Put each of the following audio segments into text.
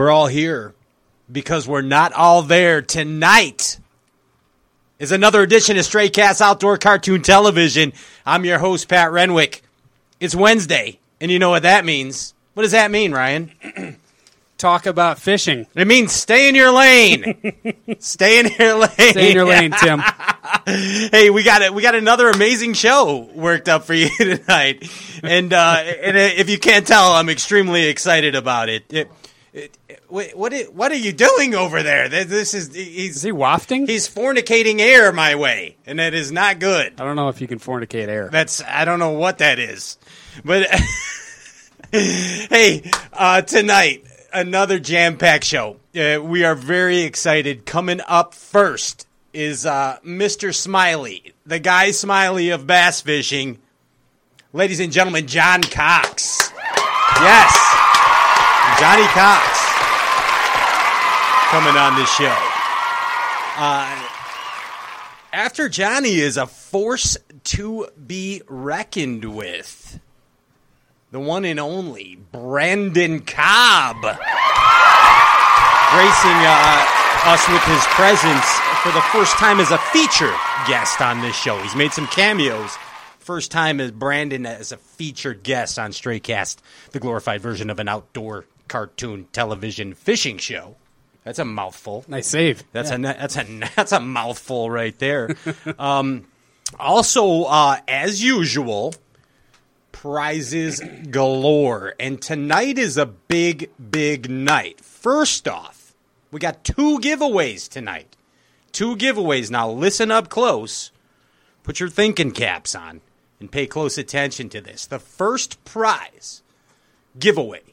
We're all here because we're not all there tonight. Is another edition of Stray Cast Outdoor Cartoon Television. I'm your host Pat Renwick. It's Wednesday, and you know what that means. What does that mean, Ryan? Talk about fishing. It means stay in your lane. stay in your lane. Stay in your lane, Tim. hey, we got it. We got another amazing show worked up for you tonight, and uh, and if you can't tell, I'm extremely excited about it. it, it what what what are you doing over there? This is he's Is he wafting? he's fornicating air my way, and that is not good. I don't know if you can fornicate air. That's I don't know what that is, but hey, uh, tonight another jam-packed show. Uh, we are very excited. Coming up first is uh, Mr. Smiley, the guy Smiley of bass fishing. Ladies and gentlemen, John Cox. Yes, Johnny Cox coming on this show. Uh, after Johnny is a force to be reckoned with. The one and only Brandon Cobb. Gracing uh, us with his presence for the first time as a feature guest on this show. He's made some cameos. First time as Brandon as a featured guest on Straycast, the glorified version of an outdoor cartoon television fishing show. That's a mouthful. nice save. That's a that's a that's a mouthful right there. um, also, uh, as usual, prizes galore, and tonight is a big, big night. First off, we got two giveaways tonight. Two giveaways. Now, listen up close. Put your thinking caps on and pay close attention to this. The first prize giveaway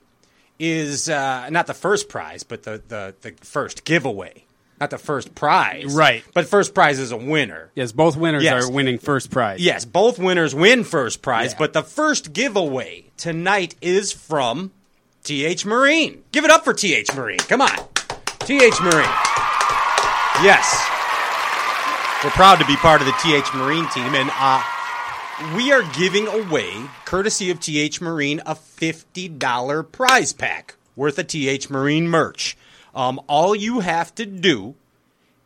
is uh, not the first prize, but the, the, the first giveaway. Not the first prize. Right. But first prize is a winner. Yes, both winners Yes. are winning first prize. Yes, both winners win first prize, Yeah. but the first giveaway tonight is from TH Marine. Give it up for TH Marine. Come on. TH Marine. Yes. We're proud to be part of the TH Marine team, and uh, we are giving away, courtesy of TH Marine, a $50 prize pack worth of TH Marine merch. Um, all you have to do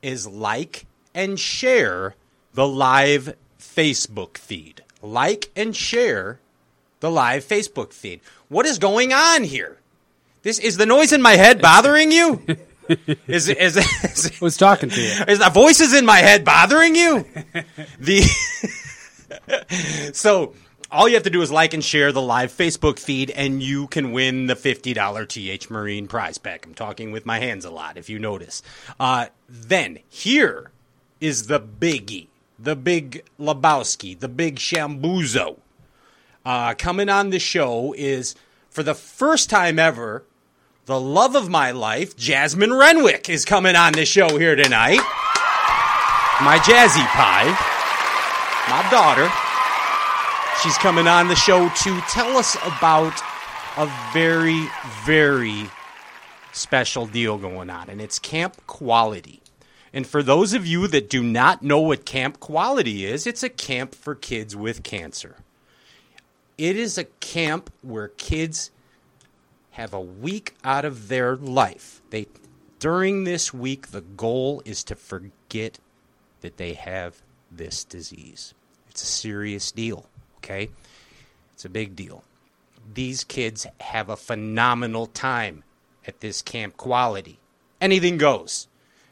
is like and share the live Facebook feed. Like and share the live Facebook feed. What is going on here? This is the noise in my head bothering you? Is is is, Who's talking to you? is the voices in my head bothering you? The so all you have to do is like and share the live Facebook feed, and you can win the fifty dollar TH Marine prize pack. I'm talking with my hands a lot, if you notice. Uh, then here is the biggie, the big Lebowski, the big Shambuzo. Uh, coming on the show is for the first time ever. The love of my life, Jasmine Renwick, is coming on the show here tonight. My Jazzy Pie, my daughter. She's coming on the show to tell us about a very, very special deal going on, and it's Camp Quality. And for those of you that do not know what Camp Quality is, it's a camp for kids with cancer. It is a camp where kids have a week out of their life. They during this week the goal is to forget that they have this disease. It's a serious deal, okay? It's a big deal. These kids have a phenomenal time at this camp quality. Anything goes.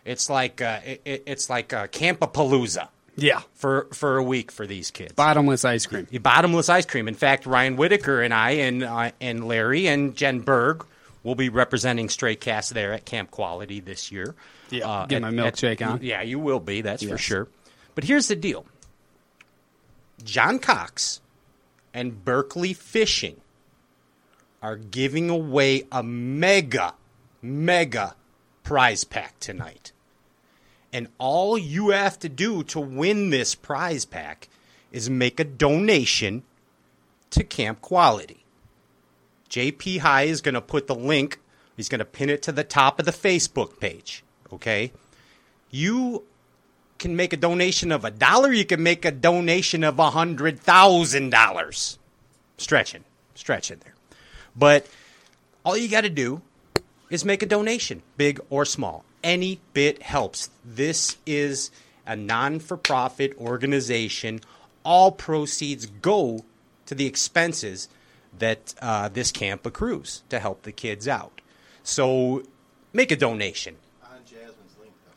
It's like uh, it, it- it's like a campapalooza Yeah. for for a week for these kids. Bottomless ice cream. Bottomless ice cream. In fact, Ryan Whitaker and I and uh, and Larry and Jen Berg will be representing Stray Cast there at Camp Quality this year. Uh, Yeah, get at- my milkshake on. Yeah, you will be. That's for sure. But here's the deal: John Cox and Berkley Fishing are giving away a mega, mega prize pack tonight. And all you have to do to win this prize pack is make a donation to Camp Quality. JP High is going to put the link, he's going to pin it to the top of the Facebook page. Okay? You can make a donation of a dollar, you can make a donation of a hundred thousand dollars. Stretching, stretching there. But all you got to do is make a donation, big or small. Any bit helps. This is a non for profit organization. All proceeds go to the expenses that uh, this camp accrues to help the kids out. So make a donation.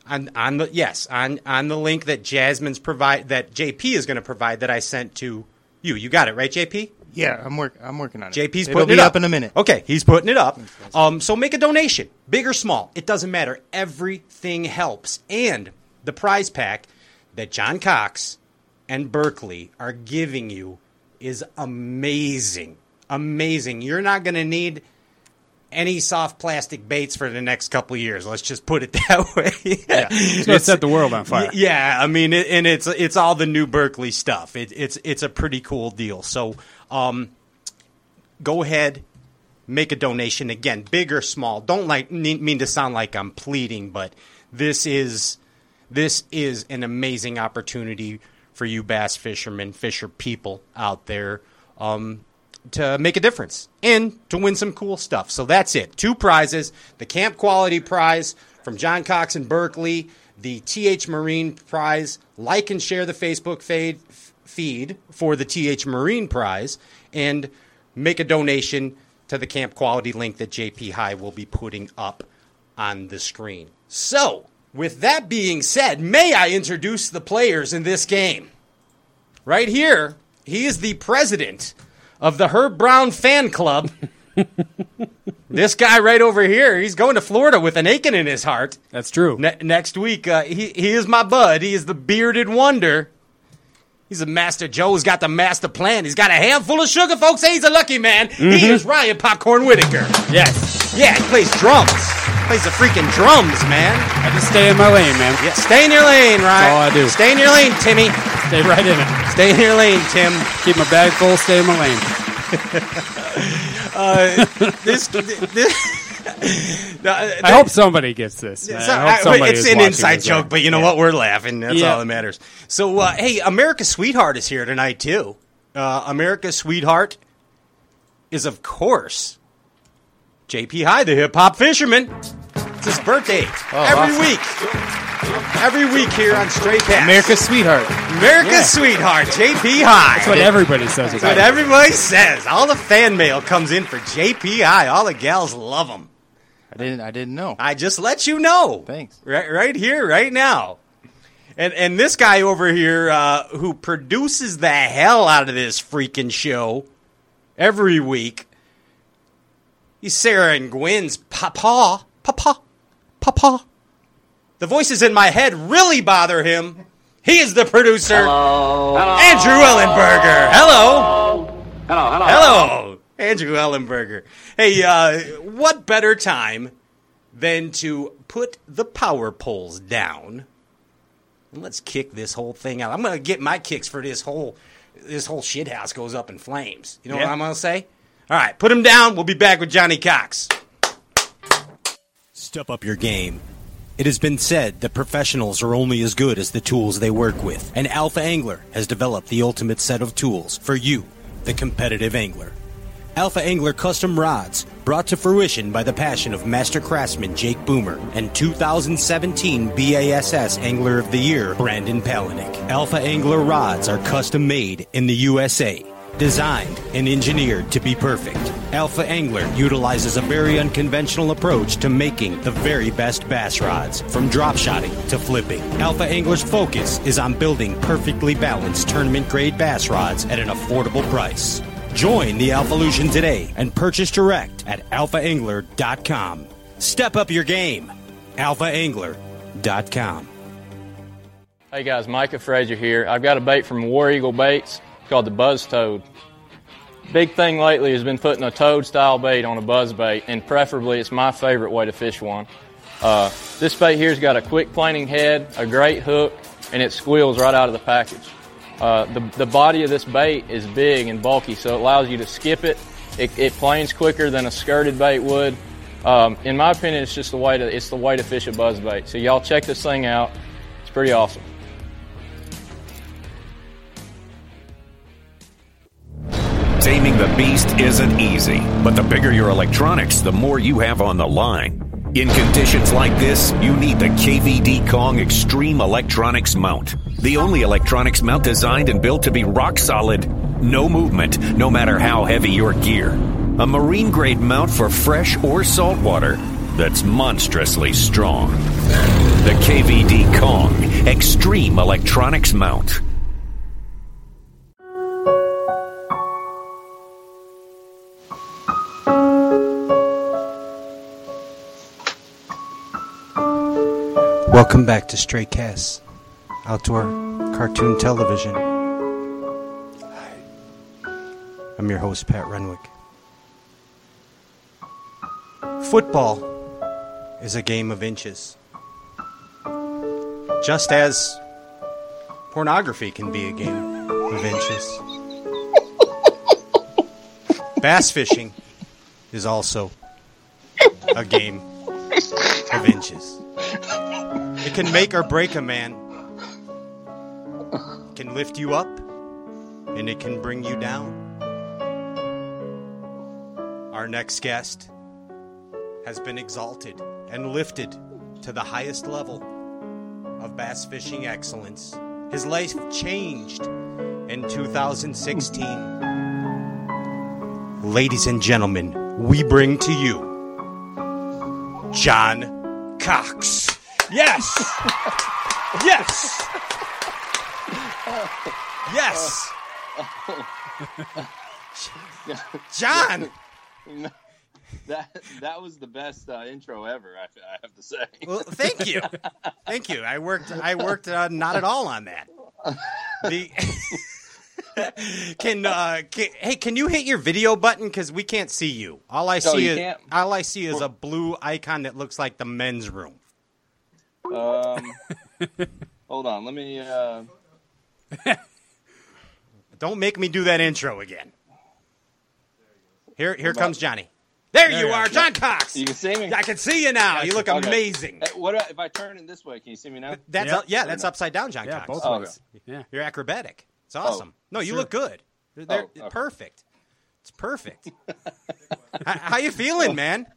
On, on the yes on on the link that Jasmine's provide that JP is going to provide that I sent to you. You got it right, JP. Yeah, I'm work. I'm working on it. JP's It'll putting it up in a minute. Okay, he's putting it up. Um, so make a donation, big or small. It doesn't matter. Everything helps. And the prize pack that John Cox and Berkley are giving you is amazing. Amazing. You're not going to need any soft plastic baits for the next couple of years. Let's just put it that way. Yeah. It's going to set the world on fire. Yeah, I mean, it, and it's it's all the new Berkley stuff. It, it's it's a pretty cool deal. So, um, go ahead, make a donation again, big or small. Don't like mean to sound like I'm pleading, but this is this is an amazing opportunity for you bass fishermen, fisher people out there. Um, to make a difference and to win some cool stuff. So that's it. Two prizes the Camp Quality Prize from John Cox and Berkley, the TH Marine Prize. Like and share the Facebook fade, feed for the TH Marine Prize and make a donation to the Camp Quality link that JP High will be putting up on the screen. So, with that being said, may I introduce the players in this game? Right here, he is the president of the Herb Brown fan club. this guy right over here, he's going to Florida with an aching in his heart. That's true. Ne- next week, uh, he, he is my bud. He is the bearded wonder. He's a master. Joe's got the master plan. He's got a handful of sugar, folks. He's a lucky man. He is Ryan Popcorn Whitaker. Yes. Yeah, he plays drums. He Plays the freaking drums, man. I just stay in my lane, man. Yeah, stay in your lane, Ryan. all I do. Stay in your lane, Timmy. Stay right in it. Stay in your lane, Tim. Keep my bag full, stay in my lane. This, this I hope somebody gets this. So, I somebody it's an inside joke, but you know Yeah. what? We're laughing. That's Yeah. all that matters. So, uh, hey, America's Sweetheart is here tonight, too. Uh, America's Sweetheart is, of course, JP High, the hip hop fisherman. It's his birthday every awesome. week. Every week here on Stray Cast. America's sweetheart. America's Yeah. Sweetheart, JP High. That's what everybody says That's what everybody says. All the fan mail comes in for JP High. All the gals love him. I didn't. I didn't know. I just let you know. Thanks. Right, right here, right now. And and this guy over here uh, who produces the hell out of this freaking show every week. He's Sarah and Gwen's papa, papa, papa. The voices in my head really bother him. He is the producer, Andrew Ellenberger. Hello. Hello, hello. Hello, Andrew Ellenberger. Hey, uh, what better time than to put the power poles down and let's kick this whole thing out. I'm gonna get my kicks for this whole this whole shit house goes up in flames. You know what I'm gonna say? All right, put them down. We'll be back with Johnny Cox. Step up your game. It has been said that professionals are only as good as the tools they work with, and Alpha Angler has developed the ultimate set of tools for you, the competitive angler. Alpha Angler custom rods, brought to fruition by the passion of master craftsman Jake Boomer and 2017 BASS Angler of the Year Brandon Palaniuk. Alpha Angler rods are custom made in the USA, designed and engineered to be perfect. Alpha Angler utilizes a very unconventional approach to making the very best bass rods, from drop shotting to flipping. Alpha Angler's focus is on building perfectly balanced tournament grade bass rods at an affordable price. Join the Alpha Alphalution today and purchase direct at alphaangler.com. Step up your game. alphaangler.com. Hey guys, Micah Frazier here. I've got a bait from War Eagle Baits called the Buzz Toad. Big thing lately has been putting a toad style bait on a buzz bait, and preferably it's my favorite way to fish one. Uh, this bait here's got a quick planing head, a great hook, and it squeals right out of the package. Uh, the, the body of this bait is big and bulky, so it allows you to skip it. It, it planes quicker than a skirted bait would. Um, in my opinion, it's just the way to it's the way to fish a buzz bait. So y'all check this thing out. It's pretty awesome. Taming the beast isn't easy, but the bigger your electronics, the more you have on the line. In conditions like this, you need the KVD Kong Extreme Electronics Mount. The only electronics mount designed and built to be rock solid. No movement, no matter how heavy your gear. A marine grade mount for fresh or salt water that's monstrously strong. The KVD Kong Extreme Electronics Mount. Welcome back to Stray Casts, outdoor cartoon television. I'm your host, Pat Renwick. Football is a game of inches. Just as pornography can be a game of inches. Bass fishing is also a game of inches. It can make or break a man. It can lift you up and it can bring you down. Our next guest has been exalted and lifted to the highest level of bass fishing excellence. His life changed in 2016. Ladies and gentlemen, we bring to you John Cox. Yes! Yes! Yes! John! that that was the best uh, intro ever. I, I have to say. Well, thank you, thank you. I worked. I worked uh, not at all on that. The can, uh, can hey, can you hit your video button because we can't see you. All I see you is can't? all I see is a blue icon that looks like the men's room. Um, hold on, let me. Uh, Don't make me do that intro again. Here, here about- comes Johnny. There, There you you are, are. John Cox. you can see me. I can see you now. You look Okay. amazing. Hey, what if I turn it this way? Can you see me now? That's Yeah. up- yeah, that's upside down, John Yeah, Cox. both Oh, ways. Yeah. You're acrobatic. It's awesome. no, you look good. They're, they're Oh, okay. perfect. It's perfect. how, how you feeling, man?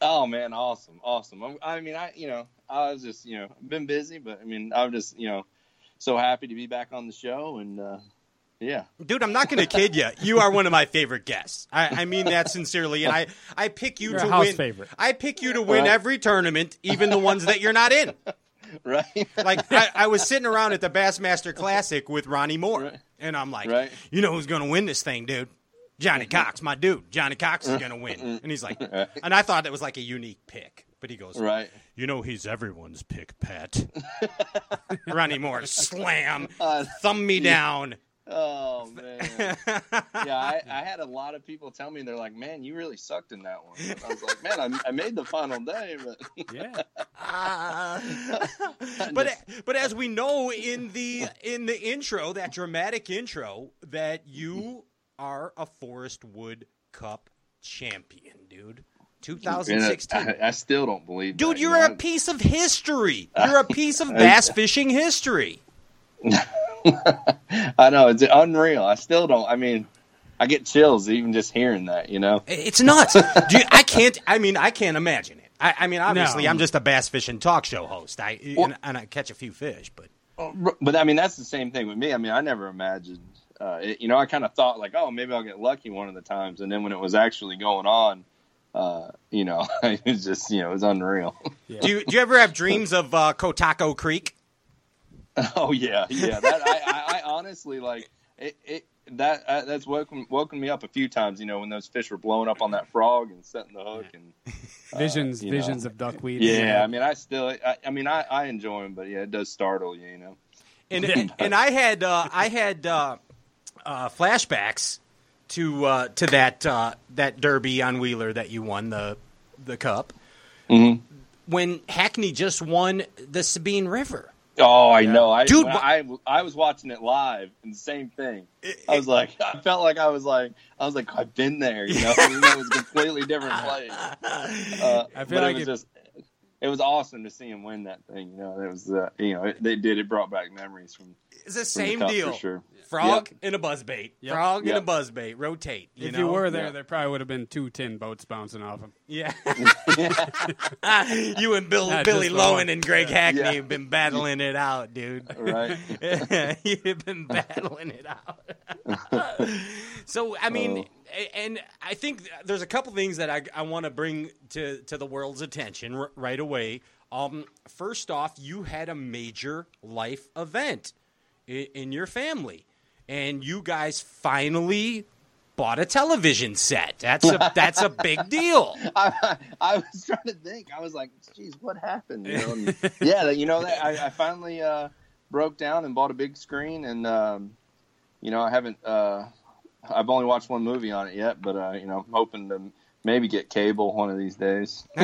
Oh man, awesome, awesome. I'm, I mean, I you know, I was just you know, been busy, but I mean, I'm just you know, so happy to be back on the show, and uh, yeah, Dude, I'm not going to kid you. You are one of my favorite guests. I, I mean that sincerely, and I, I pick you You're to win. favorite. I pick you to win Right. every tournament, even the ones that you're not in. right. Like I, I was sitting around at the Bassmaster Classic with Ronnie Moore, Right. and I'm like, Right. you know who's going to win this thing, dude? Johnny Cox, my dude. Johnny Cox is going to win. And he's like, and I thought that was like a unique pick, but he goes, right. You know he's everyone's pick, Pat. Ronnie Moore, slam, Uh, thumb me down. Oh man, yeah. I, I had a lot of people tell me they're like, "Man, you really sucked in that one." I was like, "Man, I, I made the final day, but Yeah. but but as we know in the in the intro, that dramatic intro, that you are a Forest Wood Cup champion, dude. 2016. I, I still don't believe, it. Dude, that, you're you a piece of history. You're a piece of bass fishing history. I know it's unreal. I still don't. I mean, I get chills even just hearing that. You know, It's nuts. Do you, I can't. I mean, I can't imagine it. I, I mean, obviously, No. I'm just a bass fishing talk show host. I and, and I catch a few fish, but but I mean that's the same thing with me. I mean, I never imagined. Uh, it, you know, I kind of thought like, oh, maybe I'll get lucky one of the times, and then when it was actually going on, uh, you know, it was just you know, it was unreal. do you do you ever have dreams of uh, Cotaco Creek? Oh yeah, yeah. That I, I, I honestly like it. it that uh, that's woken woken me up a few times. You know, when those fish were blowing up on that frog and setting the hook, and Visions, you know. visions of duckweed. yeah. I mean, I still, I, I mean, I, I enjoy them, but yeah, it does startle you. You know. And and I had uh, I had uh, uh, flashbacks to uh, to that uh, that derby on Wheeler that you won the the cup Mhm. when Hackney just won the Sabine River. Oh, I know. I, Dude, I I was watching it live, and the same thing. I was like, I felt like I was like, I was like, I've been there. You know, it was a completely different place. Uh, I feel like it was it- just, it was awesome to see him win that thing. You know, it was uh, you know it, they did it brought back memories from, It's the same the deal. for sure. Frog and a buzzbait. Yep. Frog Yep. and a buzzbait. Rotate. You if know? you were there, Yeah. there probably would have been two tin boats bouncing off him. Yeah. you and Bill, Not Billy just the one. Lowen and Greg Hackney Yeah. have been battling it out, dude. Right. You've been battling it out. so, I mean, a- and I think there's a couple things that I, I want to bring to, to the world's attention r- right away. Um, first off, you had a major life event in, in your family, and you guys finally bought a television set. That's a that's a big deal. I, I was trying to think. I was like, "Geez, what happened?" You know, and, yeah, you know, that I, I finally uh, broke down and bought a big screen, and um, you know, I haven't. Uh, I've only watched one movie on it yet, but uh, you know, I'm hoping to maybe get cable one of these days.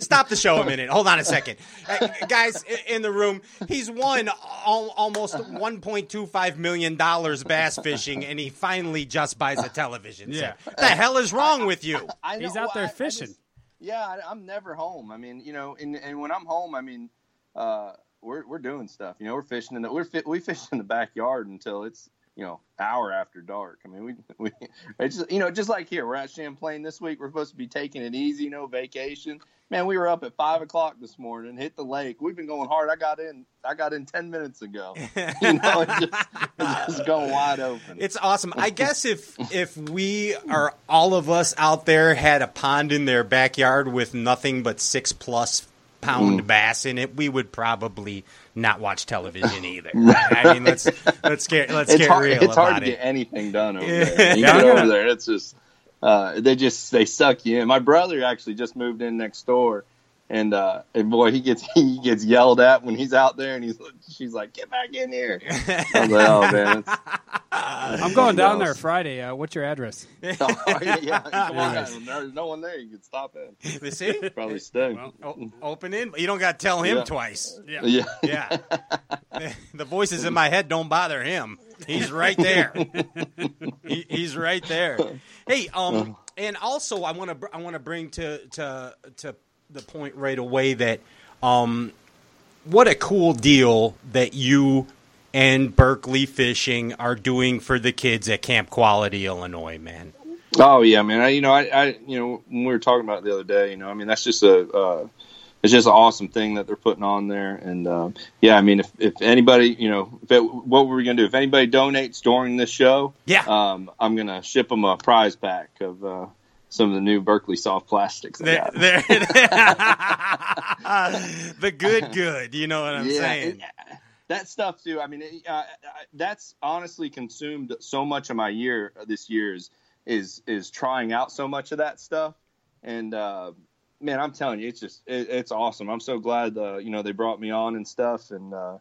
Stop the show a minute. Hold on a second, Uh, guys in the room. He's won al- almost 1.25 million dollars bass fishing, and he finally just buys a television set. Yeah. What the hell is wrong with you? I know, He's out there I- I fishing. just- yeah, I, I'm never home. I mean, you know, and, and when I'm home, I mean, uh, we're we're doing stuff. You know, we're fishing in the we're fi- we fish in the backyard until it's you know hour after dark. I mean, we we it's just, you know just like here, we're at Champlain this week. We're supposed to be taking it easy, you know, vacation. Man, we were up at five o'clock this morning, hit the lake. We've been going hard. I got in. I got in ten minutes ago. You know, it's just, it's just going wide open. It's awesome. I guess if if we are all of us out there had a pond in their backyard with nothing but six plus pound bass in it, we would probably not watch television either. Right? I mean, let's let's get let's it's get hard, real it's hard to it. get anything done over there. You Yeah, get over there, it's just uh, they just they suck you in. My brother actually just moved in next door, and uh, and boy, he gets he gets yelled at when he's out there, and he's she's like, "Get back in here!" I was like, "Oh man, it's, I'm going down there Friday. Uh, what's your address? oh, yeah, yeah. Come. There's no one there. You can stop at. You see? Probably stay. Well, O- open in. You don't got to tell him Yeah. twice. Yeah. yeah, Yeah. the voices in my head don't bother him. He's right there. he, he's right there. Hey, um, and also I want to I want to bring to to to the point right away that um, what a cool deal that you and Berkley Fishing are doing for the kids at Camp Quality, Illinois, man. Oh yeah, man. I, you know, I, I, you know, when we were talking about it the other day, you know, I mean, that's just a, uh, it's just an awesome thing that they're putting on there. And uh, yeah, I mean, if, if anybody, you know, if it, what were we gonna do? If anybody donates during this show, Yeah. um, I'm gonna ship them a prize pack of uh, some of the new Berkley soft plastics. I There, got. there, the good, good. You know what I'm saying? and, uh, that stuff too. I mean, it, uh, uh, that's honestly consumed so much of my year uh, this year is is is trying out so much of that stuff. And uh, man, I'm telling you, it's just it, it's awesome. I'm so glad uh, you know they brought me on and stuff. And uh,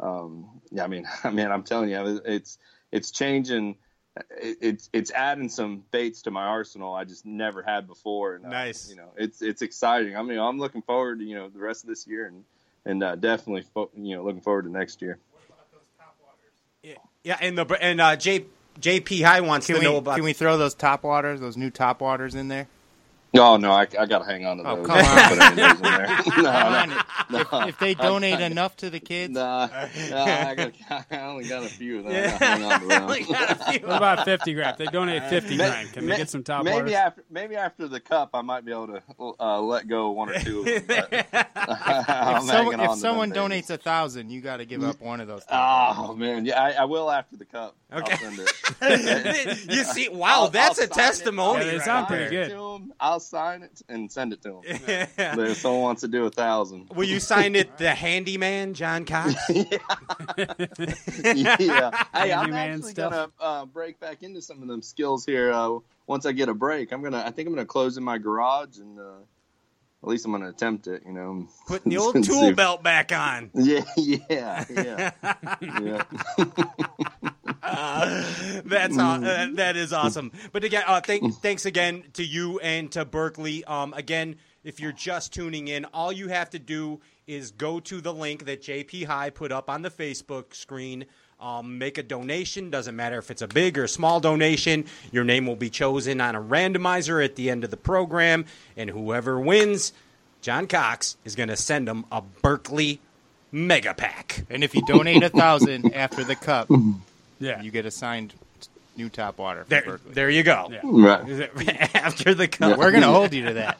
um, yeah, I mean, I mean, I'm telling you, it's it's changing. It, it's it's adding some baits to my arsenal I just never had before. And, uh, Nice. You know, it's it's exciting. I mean, I'm looking forward to you know the rest of this year and and uh, definitely fo- you know looking forward to next year. Yeah, and the and uh, J, JP High wants Can to we, know about. can we throw those top waters, those new top waters in there? Oh no, I, I got to hang on to Oh, those. come on. put any of those in there. Come no, no, If, if they donate enough to the kids, Nah, nah, I, got, I only got a few of them. I gotta hang on to them. What about 50 grand? If they donate 50 May- grand. Can may- they get some top maybe waters? after maybe after the cup, I might be able to uh, let go one or two of them. But I'm if, someone, if someone them babies. donates a thousand, you got to give up one of those. top waters. Oh man, yeah, I, I will after the cup. Okay. I'll send it. you see, wow, I'll- that's I'll a sign it. testimony. Yeah, they right sound pretty good. To 'em, I'll sign it and send it to them. Yeah. if someone wants to do a thousand. Will you sign it, the handyman, John Cox? yeah. Hey, I'm actually stuff. gonna uh, break back into some of them skills here. Uh, once I get a break, I'm gonna. I think I'm gonna close in my garage and. Uh, at least I'm gonna attempt it, you know. Putting the old tool belt back on. Yeah, yeah, yeah. yeah. That's aw- uh, that is awesome. But again, uh, thank, thanks again to you and to Berkley. Um, again, if you're just tuning in, all you have to do is go to the link that JP High put up on the Facebook screen. Um, make a donation. Doesn't matter if it's a big or small donation. Your name will be chosen on a randomizer at the end of the program, and whoever wins John Cox is going to send them a Berkley mega pack. And if you donate a thousand after the cup, Yeah. you get assigned new top water from There, Berkley. there you go. Yeah. Right. After the cup, We're gonna hold you to that.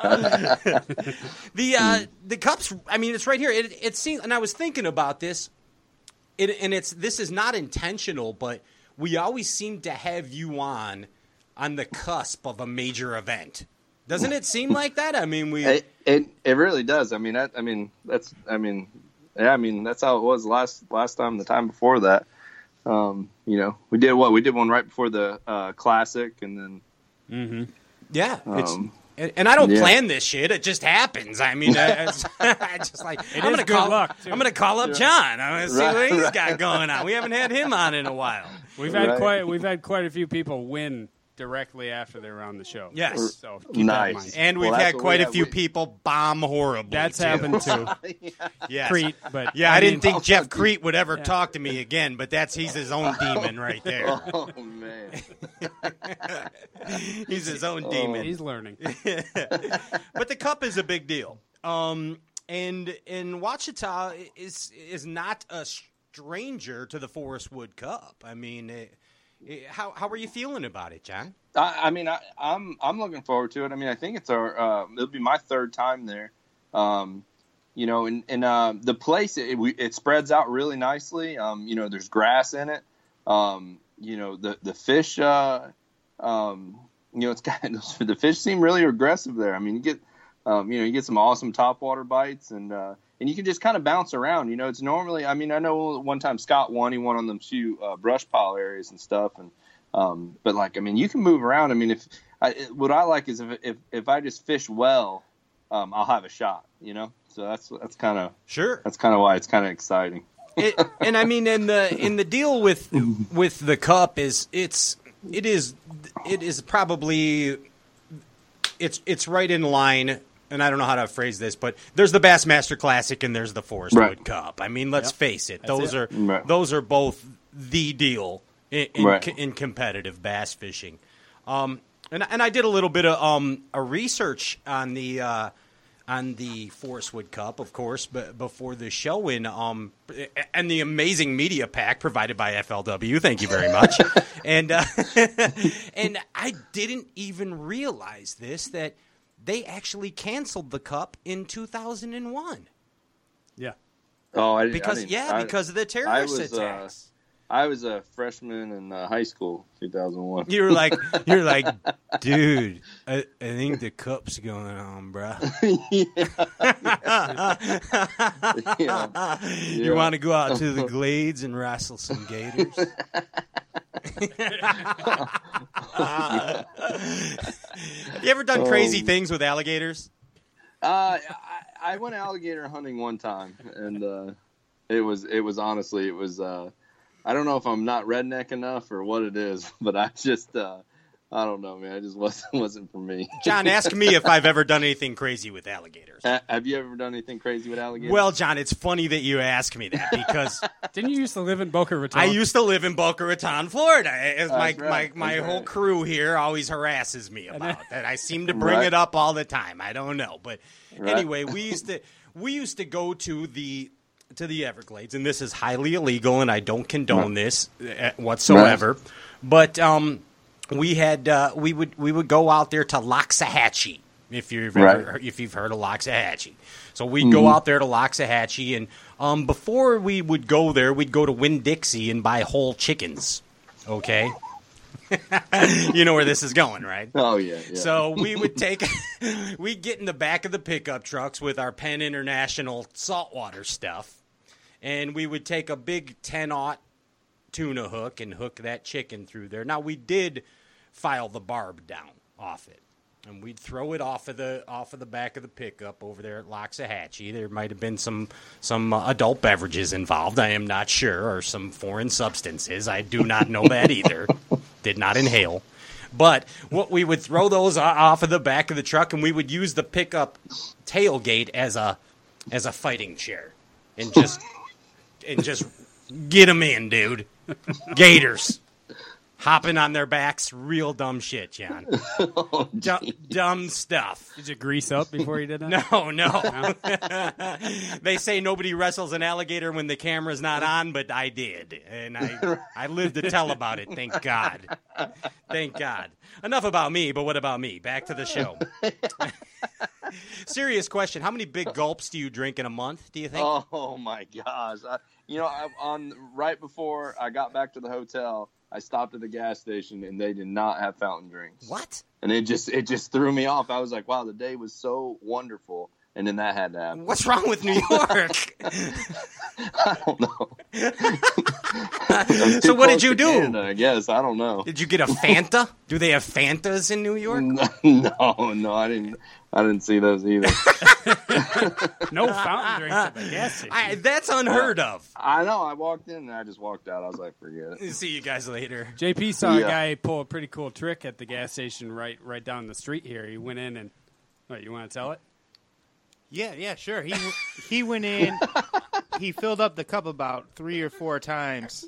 The uh, the cups. I mean, it's right here. It, it seems, and I was thinking about this. It, and it's this is not intentional, but we always seem to have you on on the cusp of a major event. Doesn't it seem like that? I mean, we It, it it really does. I mean, that, I mean that's I mean, yeah, I mean that's how it was last last time. The time before that, um, you know, we did what we did one right before the uh, classic, and then mm-hmm. yeah. It's Um, and, and I don't yeah. plan this shit. It just happens. I mean, I, it's, I just like I'm gonna good call. luck, too. I'm gonna call up John. I'm gonna see Right, what he's right. got going on. We haven't had him on in a while. We've had Right. quite we've had quite a few people win directly after they were on the show. Yes. So keep that in Nice. mind. And we've Well, that's had what quite we a have. few We- people bomb horribly. That's too. happened too. Yes. Kriet, but Yeah, I, didn't mean, think Jeff Kriet would ever talk to me again, but that's he's his own demon right there. oh man, He's his own Oh. demon. he's learning. But the cup is a big deal. Um, and in Ouachita is is not a stranger to the Forest Wood Cup. I mean, it, it, how how are you feeling about it, John? I, I mean, I, I'm I'm looking forward to it. I mean, I think it's our uh, it'll be my third time there. Um, you know, and, and uh, the place it, we, it spreads out really nicely. Um, you know, there's grass in it. Um, you know, the the fish. Uh, um, you know, it's got the fish seem really aggressive there. I mean, you get um, you know you get some awesome topwater bites and. Uh, and you can just kind of bounce around. You know, it's normally. I mean, I know one time Scott won. He won on them few uh, brush pile areas and stuff. And um, but like, I mean, you can move around. I mean, if I, what I like is if if if I just fish well, um, I'll have a shot. You know, so that's that's kind of Sure. that's kind of why it's kind of exciting. it, and I mean, in the in the deal with with the cup is it's it is it is probably it's it's right in line. And I don't know how to phrase this, but there's the Bassmaster Classic and there's the Forest Right. Wood Cup. I mean, let's face it; those it. are Right. those are both the deal in in, Right. co- in competitive bass fishing. Um, and and I did a little bit of um a research on the uh, on the Forest Wood Cup, of course, but before the show in um and the amazing media pack provided by FLW. Thank you very much. and uh, and I didn't even realize this that they actually canceled the cup in 2001 Yeah. Oh, I, because I didn't- yeah I- because of the I terrorist was, uh, attacks. I was a freshman in uh, high school, 2001. You were like, you're like, dude. I, I think the cup's going on, bro. yeah. You want to go out to the glades and wrestle some gators? Have you ever done crazy Um, things with alligators? Uh, I, I went alligator hunting one time, and uh, it was it was honestly it was. I don't know if I'm not redneck enough or what it is, but I just uh, I don't know, man. It just wasn't wasn't for me. John, ask me if I've ever done anything crazy with alligators. Ha- Have you ever done anything crazy with alligators? Well, John, it's funny that you ask me that because Didn't you used to live in Boca Raton? I used to live in Boca Raton, Florida. As my, right, my, my that's whole right. crew here always harasses me about that. I seem to bring Right. it up all the time. I don't know, but Right. anyway, we used to we used to go to the to the Everglades, and this is highly illegal, and I don't condone this uh, whatsoever. But um, we had uh, we would we would go out there to Loxahatchee. If you've ever, Right. Mm-hmm. if you've heard of Loxahatchee, so we'd go out there to Loxahatchee, and um, before we would go there, we'd go to Winn Dixie and buy whole chickens. Okay, you know where this is going, right? oh yeah, yeah. So we would take, we'd get in the back of the pickup trucks with our Penn International saltwater stuff, and we would take a big 10 aught tuna hook and hook that chicken through there. Now we did file the barb down off it. And we'd throw it off of the off of the back of the pickup over there at Loxahatchee. There might have been some some uh, adult beverages involved. I am not sure, or some foreign substances. I do not know that either. Did not inhale. But what we would throw those off of the back of the truck, and we would use the pickup tailgate as a as a fighting chair, and just and just get them in, dude. Gators. hopping on their backs, real dumb shit, John. Oh, dumb, dumb stuff. Did you grease up before you did that? No, no. they say nobody wrestles an alligator when the camera's not on, but I did, and I I lived to tell about it. Thank God. Thank God. Enough about me, but what about me? Back to the show. Serious question: How many big gulps do you drink in a month? Do you think? Oh my gosh! I, you know, I, on right before I got back to the hotel, I stopped at the gas station and they did not have fountain drinks. what? And it just it just threw me off. I was like, wow, the day was so wonderful, and then that had to happen. What's wrong with New York? I don't know. so what did you do? Canada, I guess I don't know. Did you get a Fanta? Do they have Fantas in New York? No, no, I didn't. I didn't see those either. No fountain drinks at the gas station. That's unheard of. I know. I walked in and I just walked out. I was like, forget it. See you guys later. JP saw a guy pull a pretty cool trick at the gas station right right down the street here. He went in and what, you want to tell it? Yeah, yeah, sure. He he went in, he filled up the cup about three or four times,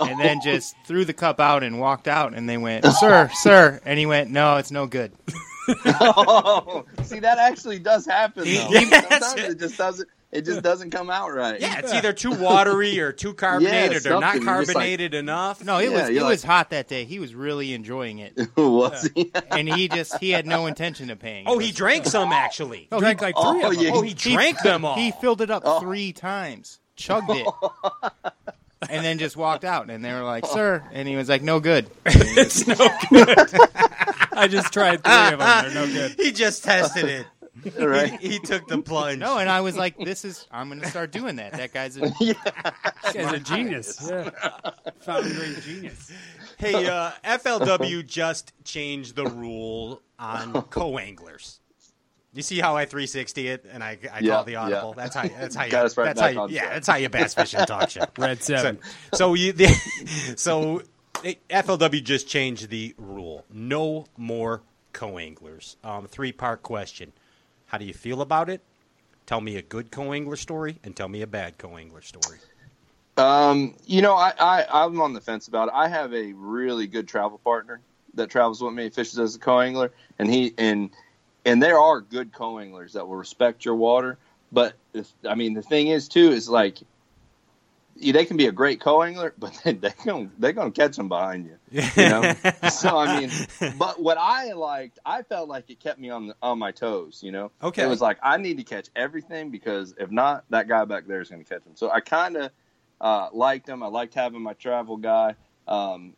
and then oh. just threw the cup out and walked out. And they went, "Sir, sir," and he went, "No, it's no good." oh, see, that actually does happen though. Yes. Sometimes it just doesn't. It just doesn't come out right. Yeah, it's either too watery or too carbonated or not something. Like- carbonated enough. No, it Yeah, was it you're was hot that day. He was really enjoying it, was he? and he just he had no intention of paying. Oh, he drank some actually. No, Drank he, like three Oh, of them. yeah. Oh, he drank them all. he filled it up Oh. three times, chugged it, and then just walked out. And they were like, "Sir," and he was like, "No good." it's no good. I just tried three of them. They're no good. He just tested it. Right? He, he took the plunge. No, and I was like, "This is I'm going to start doing that." That guy's a This guy's a genius. Yeah. Fountain drink genius. Hey, uh, FLW just changed the rule on co-anglers. You see how I 360 it and I, I Yeah, call the audible. yeah. That's how. That's how you. Got us right that's how you, Yeah, track. that's how you bass fish and talk shit. Red So, seven. so you, the, so FLW just changed the rule. No more co-anglers. Um, three-part question. How do you feel about it? Tell me a good co-angler story and tell me a bad co-angler story. Um, you know, I, I I'm on the fence about it. I have a really good travel partner that travels with me, fishes as a co-angler, and he and and there are good co-anglers that will respect your water. But if, I mean, the thing is too is like they can be a great co-angler, but they they gonna they're gonna catch them behind you. You know. so I mean, but what I liked, I felt like it kept me on the, on my toes. You know. Okay. It was like I need to catch everything because if not, that guy back there is going to catch them. So I kind of uh, liked him. I liked having my travel guy. Um,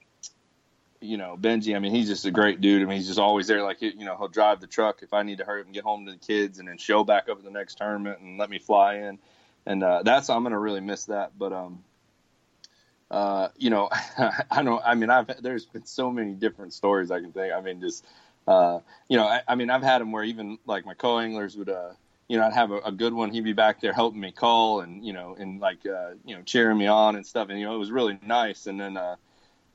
you know, Benji. I mean, he's just a great dude. I mean, he's just always there. Like, you know, he'll drive the truck if I need to hurry up and get home to the kids, and then show back up at the next tournament and let me fly in. And uh, that's I'm gonna really miss that. But um, uh, you know, I don't. I mean, I've there's been so many different stories I can think. I mean, just uh, you know, I, I mean, I've had them where even like my co-anglers would, uh, you know, I'd have a, a good one. He'd be back there helping me call and you know, and like uh, you know, cheering me on and stuff. And you know, it was really nice. And then, uh,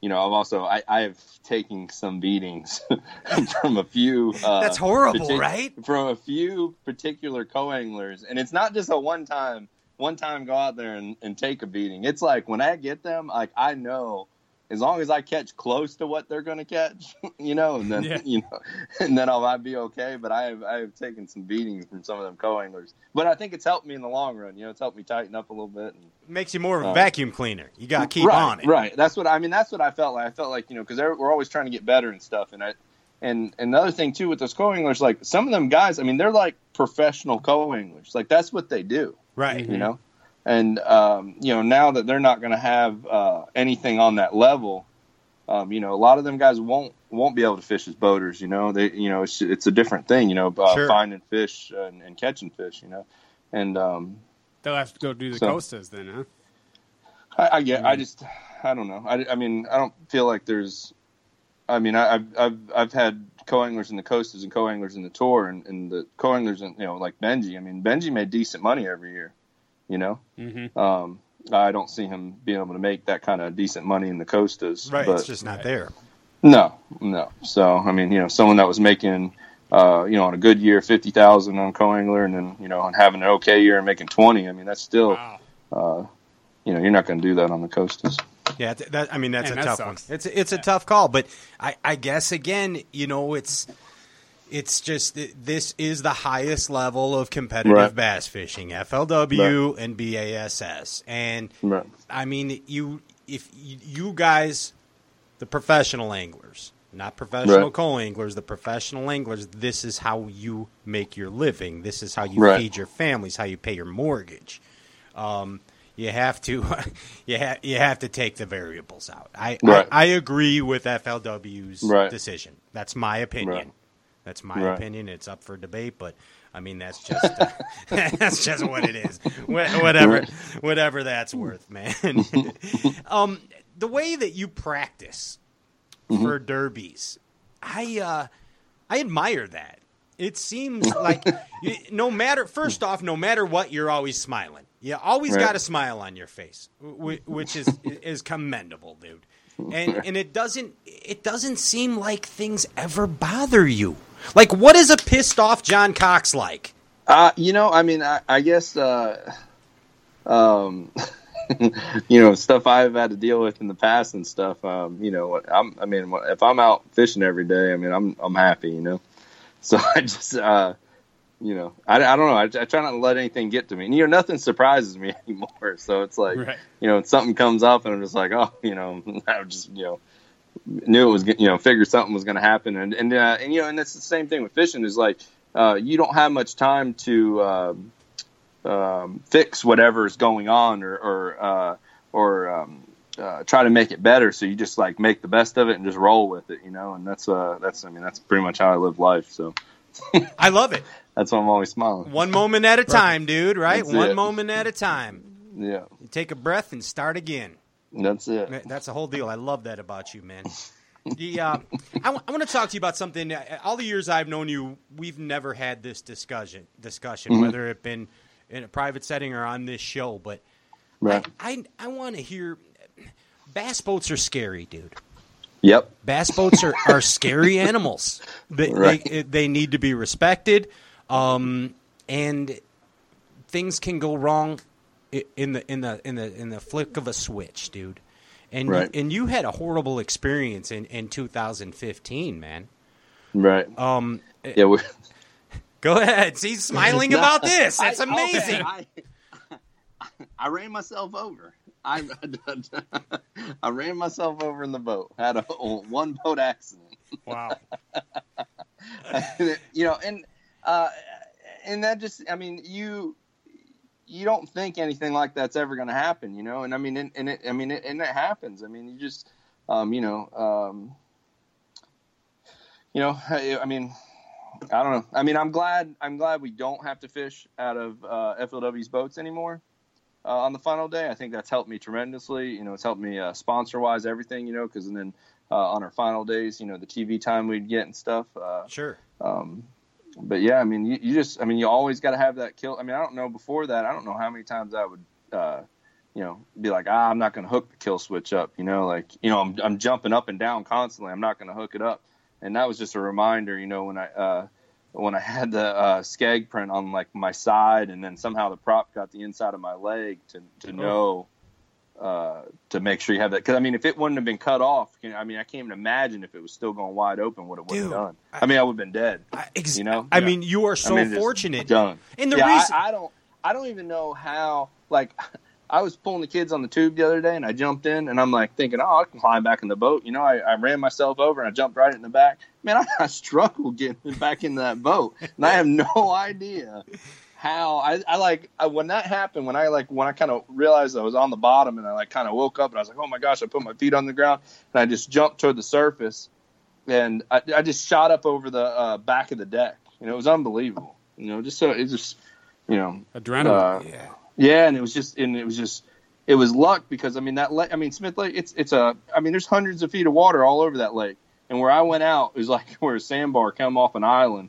you know, I've also I, I have taken some beatings from a few. Uh, That's horrible, partic- right? From a few particular co-anglers, and it's not just a one time. One time, go out there and, and take a beating. It's like when I get them, like I know as long as I catch close to what they're going to catch, you know, and then Yeah. you know, and then I might be okay. But I have I have taken some beatings from some of them co-anglers, but I think it's helped me in the long run. You know, it's helped me tighten up a little bit. And, Makes you more of a Uh, vacuum cleaner. You got to keep right, on it. Right. That's what I mean. That's what I felt like. I felt like you know because we're always trying to get better and stuff. And I and and the other thing too with those co-anglers, like some of them guys, I mean, they're like professional co-anglers. Like that's what they do Right. you know and um, you know now that they're not going to have uh, anything on that level um, you know a lot of them guys won't won't be able to fish as boaters you know they you know it's, it's a different thing you know uh, Sure. finding fish and, and catching fish you know and um, They'll have to go do the So- Costas then, huh? I, I get I just I don't know I, I mean I don't feel like there's I mean I, I've I've I've had co-anglers in the Costas and co-anglers in the tour and, and the co-anglers in, you know like Benji I mean Benji made decent money every year you know Mm-hmm. Um, I don't see him being able to make that kind of decent money in the Costas. Right. But it's just not there. no, no. So I mean, you know, someone that was making, uh, you know, on a good year fifty thousand on co-angler, and then you know, on having an okay year and making twenty. I mean, that's still, Wow. uh, you know, you're not going to do that on the Costas. Yeah, that, I mean that's Man, a that tough sucks. one. It's a, it's a tough call, but I, I guess again, you know, it's it's just this is the highest level of competitive Right. bass fishing, FLW and BASS, and Right. I mean you if you, you guys, the professional anglers, not professional Right. co-anglers, the professional anglers, this is how you make your living. This is how you Right. feed your families, how you pay your mortgage um, you have to you have you have to take the variables out. I Right. I, I agree with FLW's Right. decision. That's my opinion. Right. That's my opinion. It's up for debate, but I mean that's just uh, that's just what it is. Wha- Whatever whatever that's worth, man. um, the way that you practice Mm-hmm. for derbies, I uh, I admire that. It seems like you, no matter first off, no matter what, you're always smiling. You always Right. got a smile on your face, which is is commendable, dude. And and it doesn't it doesn't seem like things ever bother you. Like what is a pissed off John Cox like? Uh, you know, I mean, I, I guess, uh, um, you know, stuff I've had to deal with in the past and stuff. Um, you know, I'm, I mean, if I'm out fishing every day, I mean, I'm, I'm happy, you know. So I just, uh, you know, I, I don't know. I, I try not to let anything get to me. And, you know, nothing surprises me anymore. So it's like, Right. you know, something comes up and I'm just like, oh, you know, I just, you know, knew it was, you know, figured something was going to happen. And, and, uh, and, you know, and that's the same thing with fishing is like, uh, you don't have much time to, um, um, fix whatever's going on or, or, uh, or, um, uh, try to make it better. So you just like make the best of it and just roll with it, you know? And that's, uh, that's, I mean, that's pretty much how I live life. So I love it. That's why I'm always smiling. One moment at a time, dude. Right? That's One it. moment at a time. Yeah. You take a breath and start again. That's it. That's the whole deal. I love that about you, man. The, uh, I, w- I want to talk to you about something. uh, All the years I've known you, we've never had this discussion. Discussion, whether it been in a private setting or on this show. But Right. I, I, I want to hear. Bass boats are scary, dude. Yep. Bass boats are, are scary animals. They, Right. they they need to be respected, um, and things can go wrong in the in the in the in the flick of a switch, dude. And Right. you, and you had a horrible experience in, in 2015, man. Right. Um, yeah. We, go ahead. See, smiling about this. That's I- amazing. okay, I, I ran myself over. I I ran myself over in the boat. Had a one boat accident. Wow. you know, and uh, and that just I mean you you don't think anything like that's ever going to happen, you know. And I mean, and, and it I mean, it, and it happens. I mean, you just um, you know, um, you know, I, I mean. I don't know. I mean, I'm glad. I'm glad we don't have to fish out of uh, FLW's boats anymore uh, on the final day. I think that's helped me tremendously. You know, it's helped me uh, sponsor wise, everything. You know, because and then uh, on our final days, you know, the TV time we'd get and stuff. Uh, Sure. um, but yeah, I mean, you, you just, I mean, you always got to have that kill. I mean, I don't know before that. I don't know how many times I would, uh, you know, be like, ah, I'm not going to hook the kill switch up. You know, like, you know, I'm, I'm jumping up and down constantly. I'm not going to hook it up. And that was just a reminder, you know, when I, uh, when I had the uh, skeg print on like my side, and then somehow the prop got the inside of my leg to to know uh, to make sure you have that. Because I mean, if it wouldn't have been cut off, you know, I mean, I can't even imagine if it was still going wide open what it would have done. I, mean, I would have been dead. I, ex- You know? I Yeah. mean, you are so I mean, fortunate. Done. And the yeah, reason I, I don't, I don't even know how. Like, I was pulling the kids on the tube the other day, and I jumped in, and I'm like thinking, oh, I can climb back in the boat. You know, I, I ran myself over, and I jumped right in the back. Man, I, I struggled getting back in that boat, and I have no idea how. I, I like I, when that happened. When I like when I kind of realized I was on the bottom, and I like kind of woke up, and I was like, oh my gosh, I put my feet on the ground, and I just jumped toward the surface, and I, I just shot up over the uh, back of the deck. You know, it was unbelievable. You know, just so it just, you know, Adrenaline. uh, yeah. yeah, and it was just, and it was just, it was luck because I mean that lake, I mean Smith Lake, it's it's a, I mean there's hundreds of feet of water all over that lake, and where I went out it was like where a sandbar come off an island,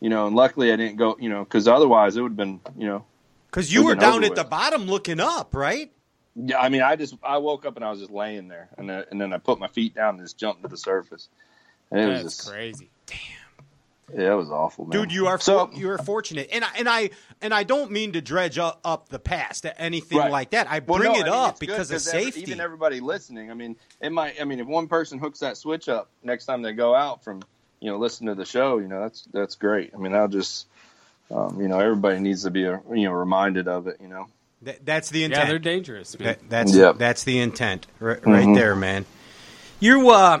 you know, and luckily I didn't go, you know, because otherwise it would have been, you know, Because you were down at the bottom looking up, right? yeah, I mean I just I woke up and I was just laying there, and then, and then I put my feet down and just jumped to the surface, and it was That's just, crazy. Damn. Yeah, it was awful, man. Dude, you are so you are fortunate, and I, and I and I don't mean to dredge up, up the past, to anything Right. like that. I Well, bring no, it I mean, up because of 'cause every- safety. even everybody listening, I mean, it might. I mean, if one person hooks that switch up next time they go out from, you know, listen to the show, you know, that's that's great. I mean, i'll just, um, you know, everybody needs to be, uh, you know, reminded of it. You know. That- that's the intent Yeah, intent. they're dangerous. That, that's Yep. that's the intent right, Mm-hmm. right there, man. You uh,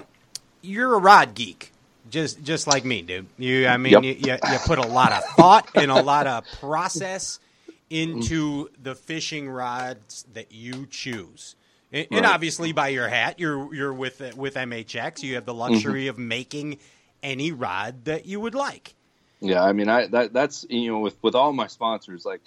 you're a rod geek, just just like me, dude. You, I mean, Yep. you, you, you put a lot of thought and a lot of process into the fishing rods that you choose. And, and Right. obviously, by your hat, you're you're with with MHX. You have the luxury of making any rod that you would like. Yeah, I mean, I that that's you know with with all my sponsors, like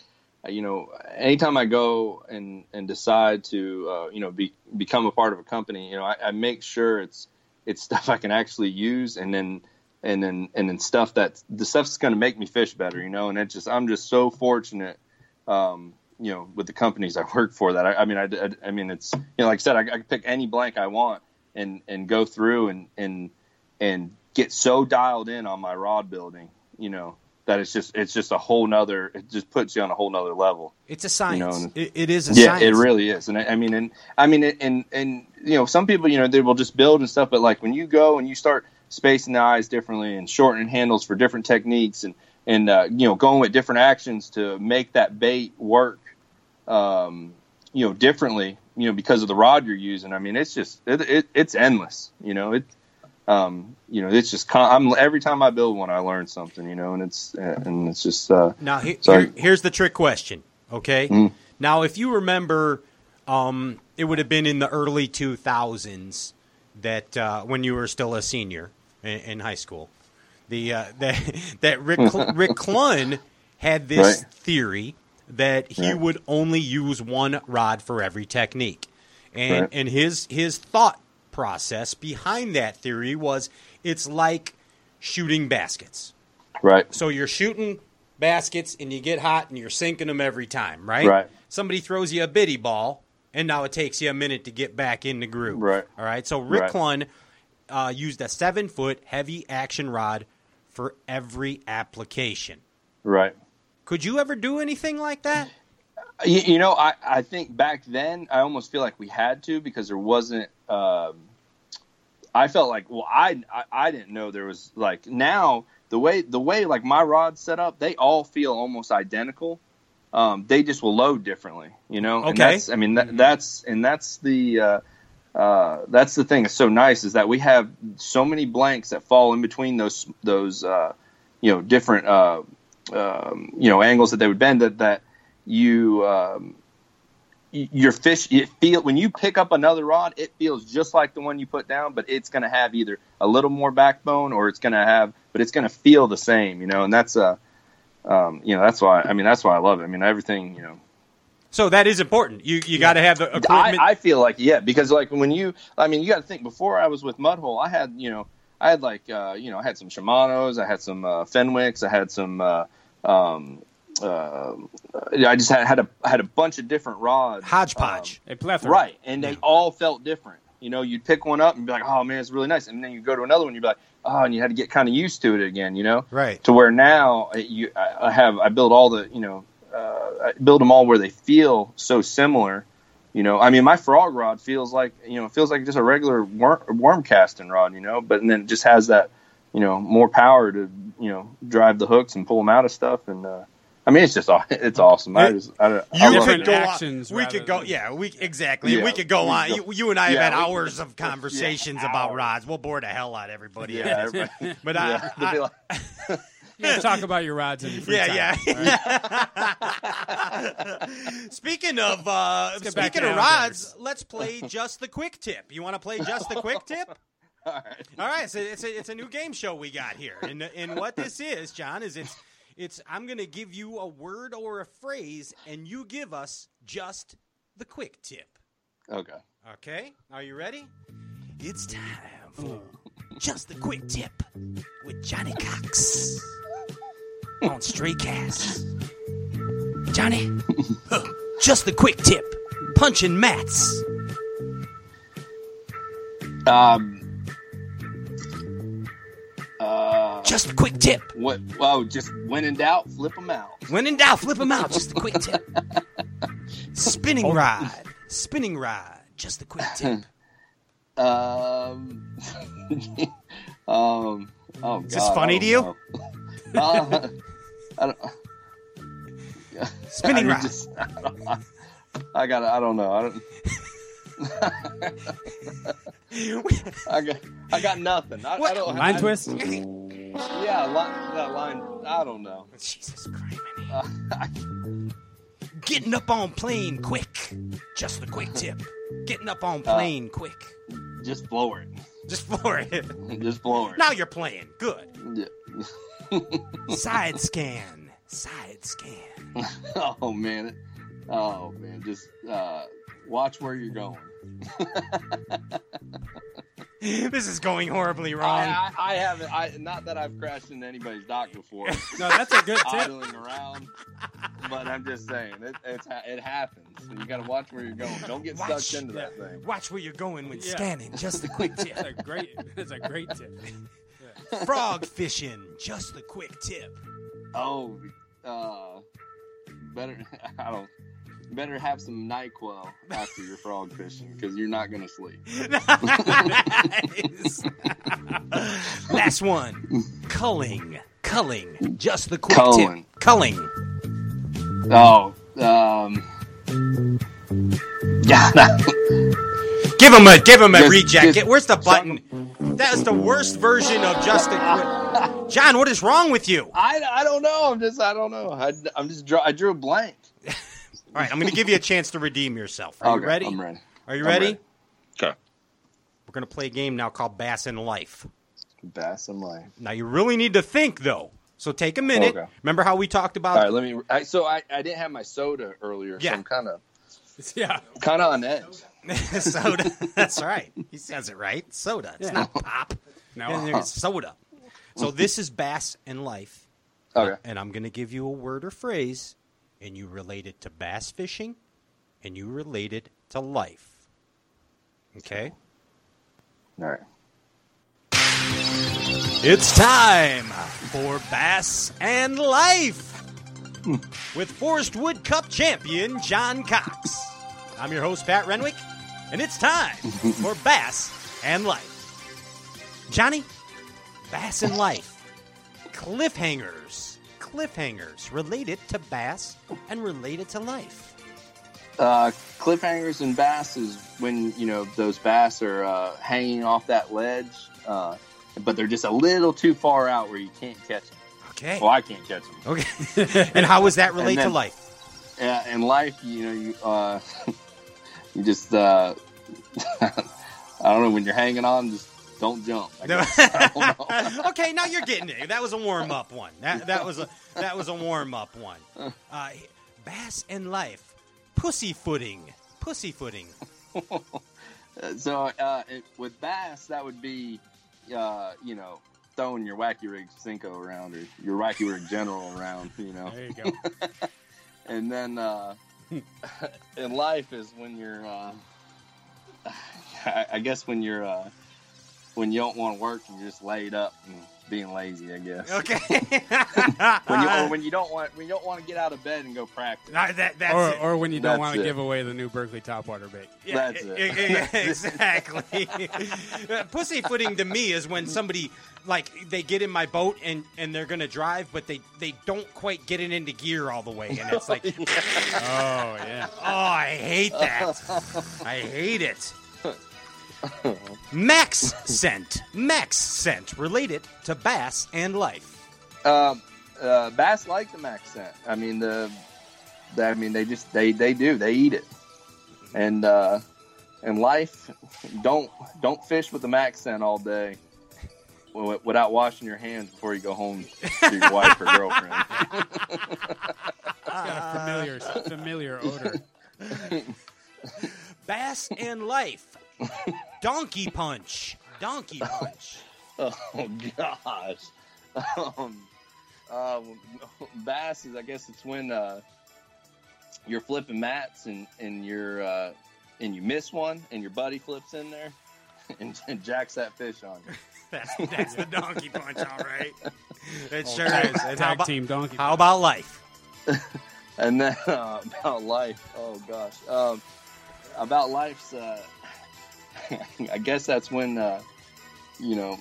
you know, anytime I go and and decide to uh, you know be become a part of a company, you know, I, I make sure it's it's stuff I can actually use, and then and then and then stuff that the stuff's going to make me fish better, you know, and it just I'm just so fortunate. Um, you know, with the companies I work for, that I, I mean, I, I, I mean, it's you know, like I said, I, I can pick any blank I want and and go through and and and get so dialed in on my rod building, you know, that it's just it's just a whole nother. It just puts you on a whole nother level. It's a science. know, and- it, it is a yeah, science. it really is. And I, I mean, and I mean, and and you know, some people, you know, they will just build and stuff, but like when you go and you start spacing the eyes differently and shortening handles for different techniques and and uh, you know, going with different actions to make that bait work, um, you know, differently, you know, because of the rod you're using. I mean, it's just it, it it's endless. You know, it. Um, you know, it's just con- I'm every time I build one, I learn something. You know, and it's and it's just uh, Now, he, here, here's the trick question. Okay. Mm. Now, if you remember, um, it would have been in the early 2000s that uh, when you were still a senior in, in high school, the uh, that that Rick Cl- Rick Clunn had this Right. theory that he Yeah. would only use one rod for every technique, and Right. and his his thought process behind that theory was it's like shooting baskets. right. So you're shooting baskets and you get hot and you're sinking them every time, right? Right. Somebody throws you a biddy ball and now it takes you a minute to get back in the groove. Right. All right. So Rick Right. Clunn uh, used a seven foot heavy action rod for every application. Right. Could you ever do anything like that? You, you know, I, I think back then I almost feel like we had to because there wasn't. Um, I felt like well, I, I I didn't know there was like now the way the way like my rod's set up, they all feel almost identical. Um, they just will load differently, you know. And Okay. that's I mean that, that's and that's the uh, uh, that's the thing that's so nice is that we have so many blanks that fall in between those those uh, you know different uh, um, you know angles that they would bend that that you um, y- your fish it feel when you pick up another rod it feels just like the one you put down but it's going to have either a little more backbone or it's going to have but it's going to feel the same you know and that's uh um, you know that's why I mean that's why I love it I mean everything you know So that is important. You you got to have the I. I feel like yeah, because like when you, I mean, you got to think. Before I was with Mudhole, I had you know, I had like uh, you know, I had some Shimano's, I had some uh, Fenwicks, I had some. Uh, um, uh, I just had had a had a bunch of different rods, Hodgepodge. A plethora. right? And they all felt different. You know, you'd pick one up and be like, "Oh man, it's really nice," and then you go to another one, you'd be like, "Oh," and you had to get kind of used to it again. You know, Right. to where now you I I have I build all the you know uh, I build them all where they feel so similar. You know, I mean, my frog rod feels like you know it feels like just a regular worm, worm casting rod. You know, but and then it just has that you know more power to you know drive the hooks and pull them out of stuff. And uh, I mean, it's just aw- it's awesome. I just I, don't- I You love could go actions on. We could go. than- Yeah, we exactly. Yeah, we could go we on. go- You, you and I have had we- hours of conversations Yeah, about hours. rods. We'll bore the hell out of everybody. Yeah, everybody- but yeah, I, they'll I, Yeah, talk about your rods in your free yeah, time. yeah. all right? Speaking of uh, speaking of alligators. rods, let's play just the quick tip. You want to play just the quick tip? all right. All right, so it's a, it's a new game show we got here, and and what this is, John, is it's it's I'm going to give you a word or a phrase, and you give us just the quick tip. Okay. Okay, are you ready? It's time for just the quick tip with Johnny Cox on Stray Cast. Johnny, just the quick tip, punching mats. Um. Just a quick tip. what? Well, just when in doubt, flip them out. When in doubt, flip them out. Just a quick tip. Spinning ride. Spinning ride. Just a quick tip. Um, um, oh, Is this funny to you? don't know. Uh, I don't. Spinning I ride. just- I, don't, I got. I don't know. I don't. I got. I got nothing. I, I What? don't. Line I, twist. Yeah, line, that line. I don't know. Jesus Christ. Uh, Getting up on plane quick. Just a quick tip. Getting up on plane quick. just blow it. Just for it. Just blow it. Now you're playing. Good. Yeah. Side scan. Side scan. oh man. Oh man. Just uh, watch where you're going. This is going horribly wrong. I, I, I haven't. I not that I've crashed into anybody's dock before, No, that's a good tip. idling around. But I'm just saying, it, it's it happens. And you got to watch where you're going. Don't get Watch. sucked into that thing. Watch where you're going when Yeah. scanning. Just a quick tip. That's a great. That's a great tip. Frog fishing. Just a quick tip. Oh, uh, better. I don't. Better have some Nyquil after your frog fishing because you're not gonna sleep. Nice. Last one. Culling. Culling. Just the quick Culling. tip. Culling. Oh, um, yeah. Give him a give him a Just- reject. just Where's the button? That is the worst version of just a quick. John, what is wrong with you? I, I don't know. I'm just I don't know. I, I'm just. I drew a blank. Right, I'm going to give you a chance to redeem yourself. Are you ready? I'm ready. Are you ready? ready. Okay. We're going to play a game now called Bass in Life. Bass and life. Now you really need to think though. So take a minute. Okay. Remember how we talked about All right. Let me. I, so I, I didn't have my soda earlier. Yeah. So I'm kind of Yeah. kind of on edge. soda? That's right. He says it right. Soda. It's Yeah. not pop. No. It's soda. So this is Bass in Life. Okay. And I'm going to give you a word or phrase, and you relate it to bass fishing, and you relate it to life. Okay? All right. It's time for Bass and Life hmm. with Forrest Wood Cup champion John Cox. I'm your host, Pat Renwick, and it's time for Bass and Life. Johnny, Bass and Life. Cliffhangers. Cliffhangers related to bass and related to life. Uh, cliffhangers and bass is when you know those bass are uh, hanging off that ledge, uh, but they're just a little too far out where you can't catch them. Okay. Well, I can't catch them. Okay. and how does that relate to life? Uh, in life, you know, you uh, you just uh, I don't know when you're hanging on, just don't jump. Okay, now you're getting it. That was a warm up one. That that was a that was a warm up one. Uh, bass and life, pussyfooting, pussyfooting. Uh, so uh, it, with bass, that would be, uh, you know, throwing your wacky rig Senko around or your wacky rig General around, you know. There you go. And then uh, in life is when you're, uh, I, I guess when you're, uh, when you don't want to work, you're just laid up and being lazy. I guess. Okay. When you or when you don't want when you don't want to get out of bed and go practice. Uh, that, that's or, it. or when you don't That's want to it. give away the new Berkley topwater bait. Yeah, That's it. e- exactly. Pussyfooting to me is when somebody like they get in my boat and and they're gonna drive, but they they don't quite get it into gear all the way, and it's like, oh, yeah, Oh. I hate that. I hate it. Max scent, max scent, related to bass and life. Um, uh, bass like the max scent. I mean the, the, I mean they just they they do they eat it, and uh, in life, don't don't fish with the max scent all day, without washing your hands before you go home to your wife or girlfriend. It's got a familiar familiar odor. Bass and life, donkey punch, donkey punch. oh gosh, um, uh, bass is I guess it's when uh, you're flipping mats and and you're uh, and you miss one and your buddy flips in there and, and jacks that fish on you. That's, that's the donkey punch, all right. It sure tag- is. And how tag about, team donkey How about life? And then uh, about life. Oh gosh. Um, about life's. Uh, I guess that's when uh, you know.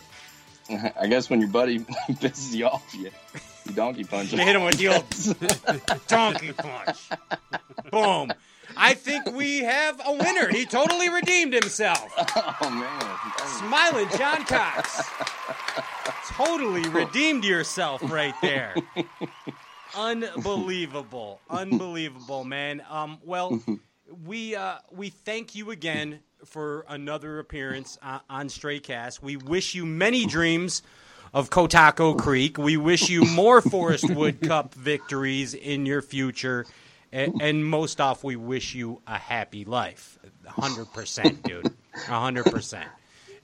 I guess when your buddy pisses you off, you, you donkey punch him. You hit him with the old donkey punch. Boom. I think we have a winner. He totally redeemed himself. Oh man. Smiling John Cox. Totally redeemed yourself right there. Unbelievable. Unbelievable, man. Um, well, we uh, we thank you again for another appearance uh, on Stray Cast. We wish you many dreams of Cotaco Creek. We wish you more Forrest Wood Cup victories in your future. And, and most off, we wish you a happy life. 100%, dude. 100%.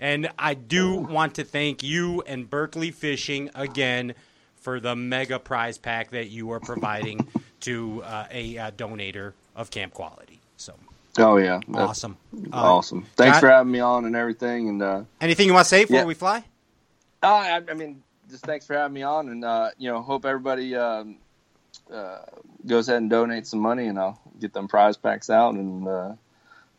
And I do want to thank you and Berkley Fishing again for the mega prize pack that you are providing to uh, a uh, donator of Camp Quality. So Oh yeah. That's awesome. Uh, Awesome. Thanks John- for having me on and everything. And uh, Anything you want to say before Yeah. we fly? Uh, I, I mean, just thanks for having me on, and uh, you know, hope everybody um, uh, goes ahead and donates some money, and I'll get them prize packs out, and uh,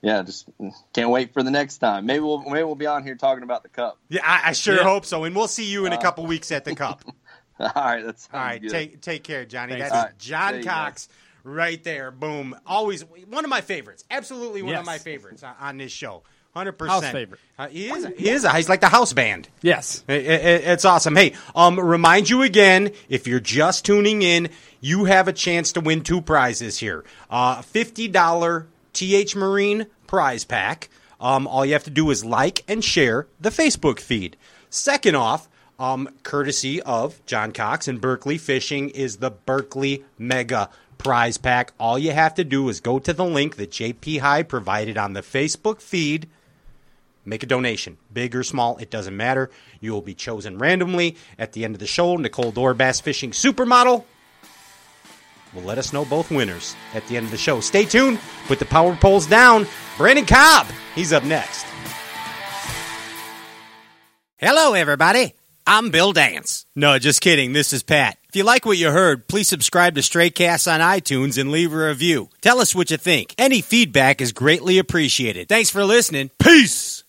yeah, just can't wait for the next time. Maybe we'll maybe we'll be on here talking about the cup. Yeah, I, I sure Yeah. hope so. And we'll see you in a couple weeks at the Cup. All right, that's All right, take take care, Johnny. Thanks. That's All right, John there you Cox right there. Boom. Always one of my favorites. Absolutely one of my favorites on, this show. Hundred House percent favorite. Uh, he is. He is. A, he's like the house band. Yes. I- I- It's awesome. Hey, um, remind you again, if you're just tuning in, you have a chance to win two prizes here. Uh, $50 TH Marine prize pack. Um, all you have to do is like and share the Facebook feed. Second off, um, courtesy of John Cox and Berkley Fishing is the Berkley Mega prize pack. All you have to do is go to the link that JP High provided on the Facebook feed make a donation, big or small, it doesn't matter. You will be chosen randomly at the end of the show. Nicole Dor Bass Fishing Supermodel will let us know both winners at the end of the show. Stay tuned. Put the power poles down. Brandon Cobb, he's up next. Hello, everybody. I'm Bill Dance. No, just kidding. This is Pat. If you like what you heard, please subscribe to Stray Cast on iTunes and leave a review. Tell us what you think. Any feedback is greatly appreciated. Thanks for listening. Peace.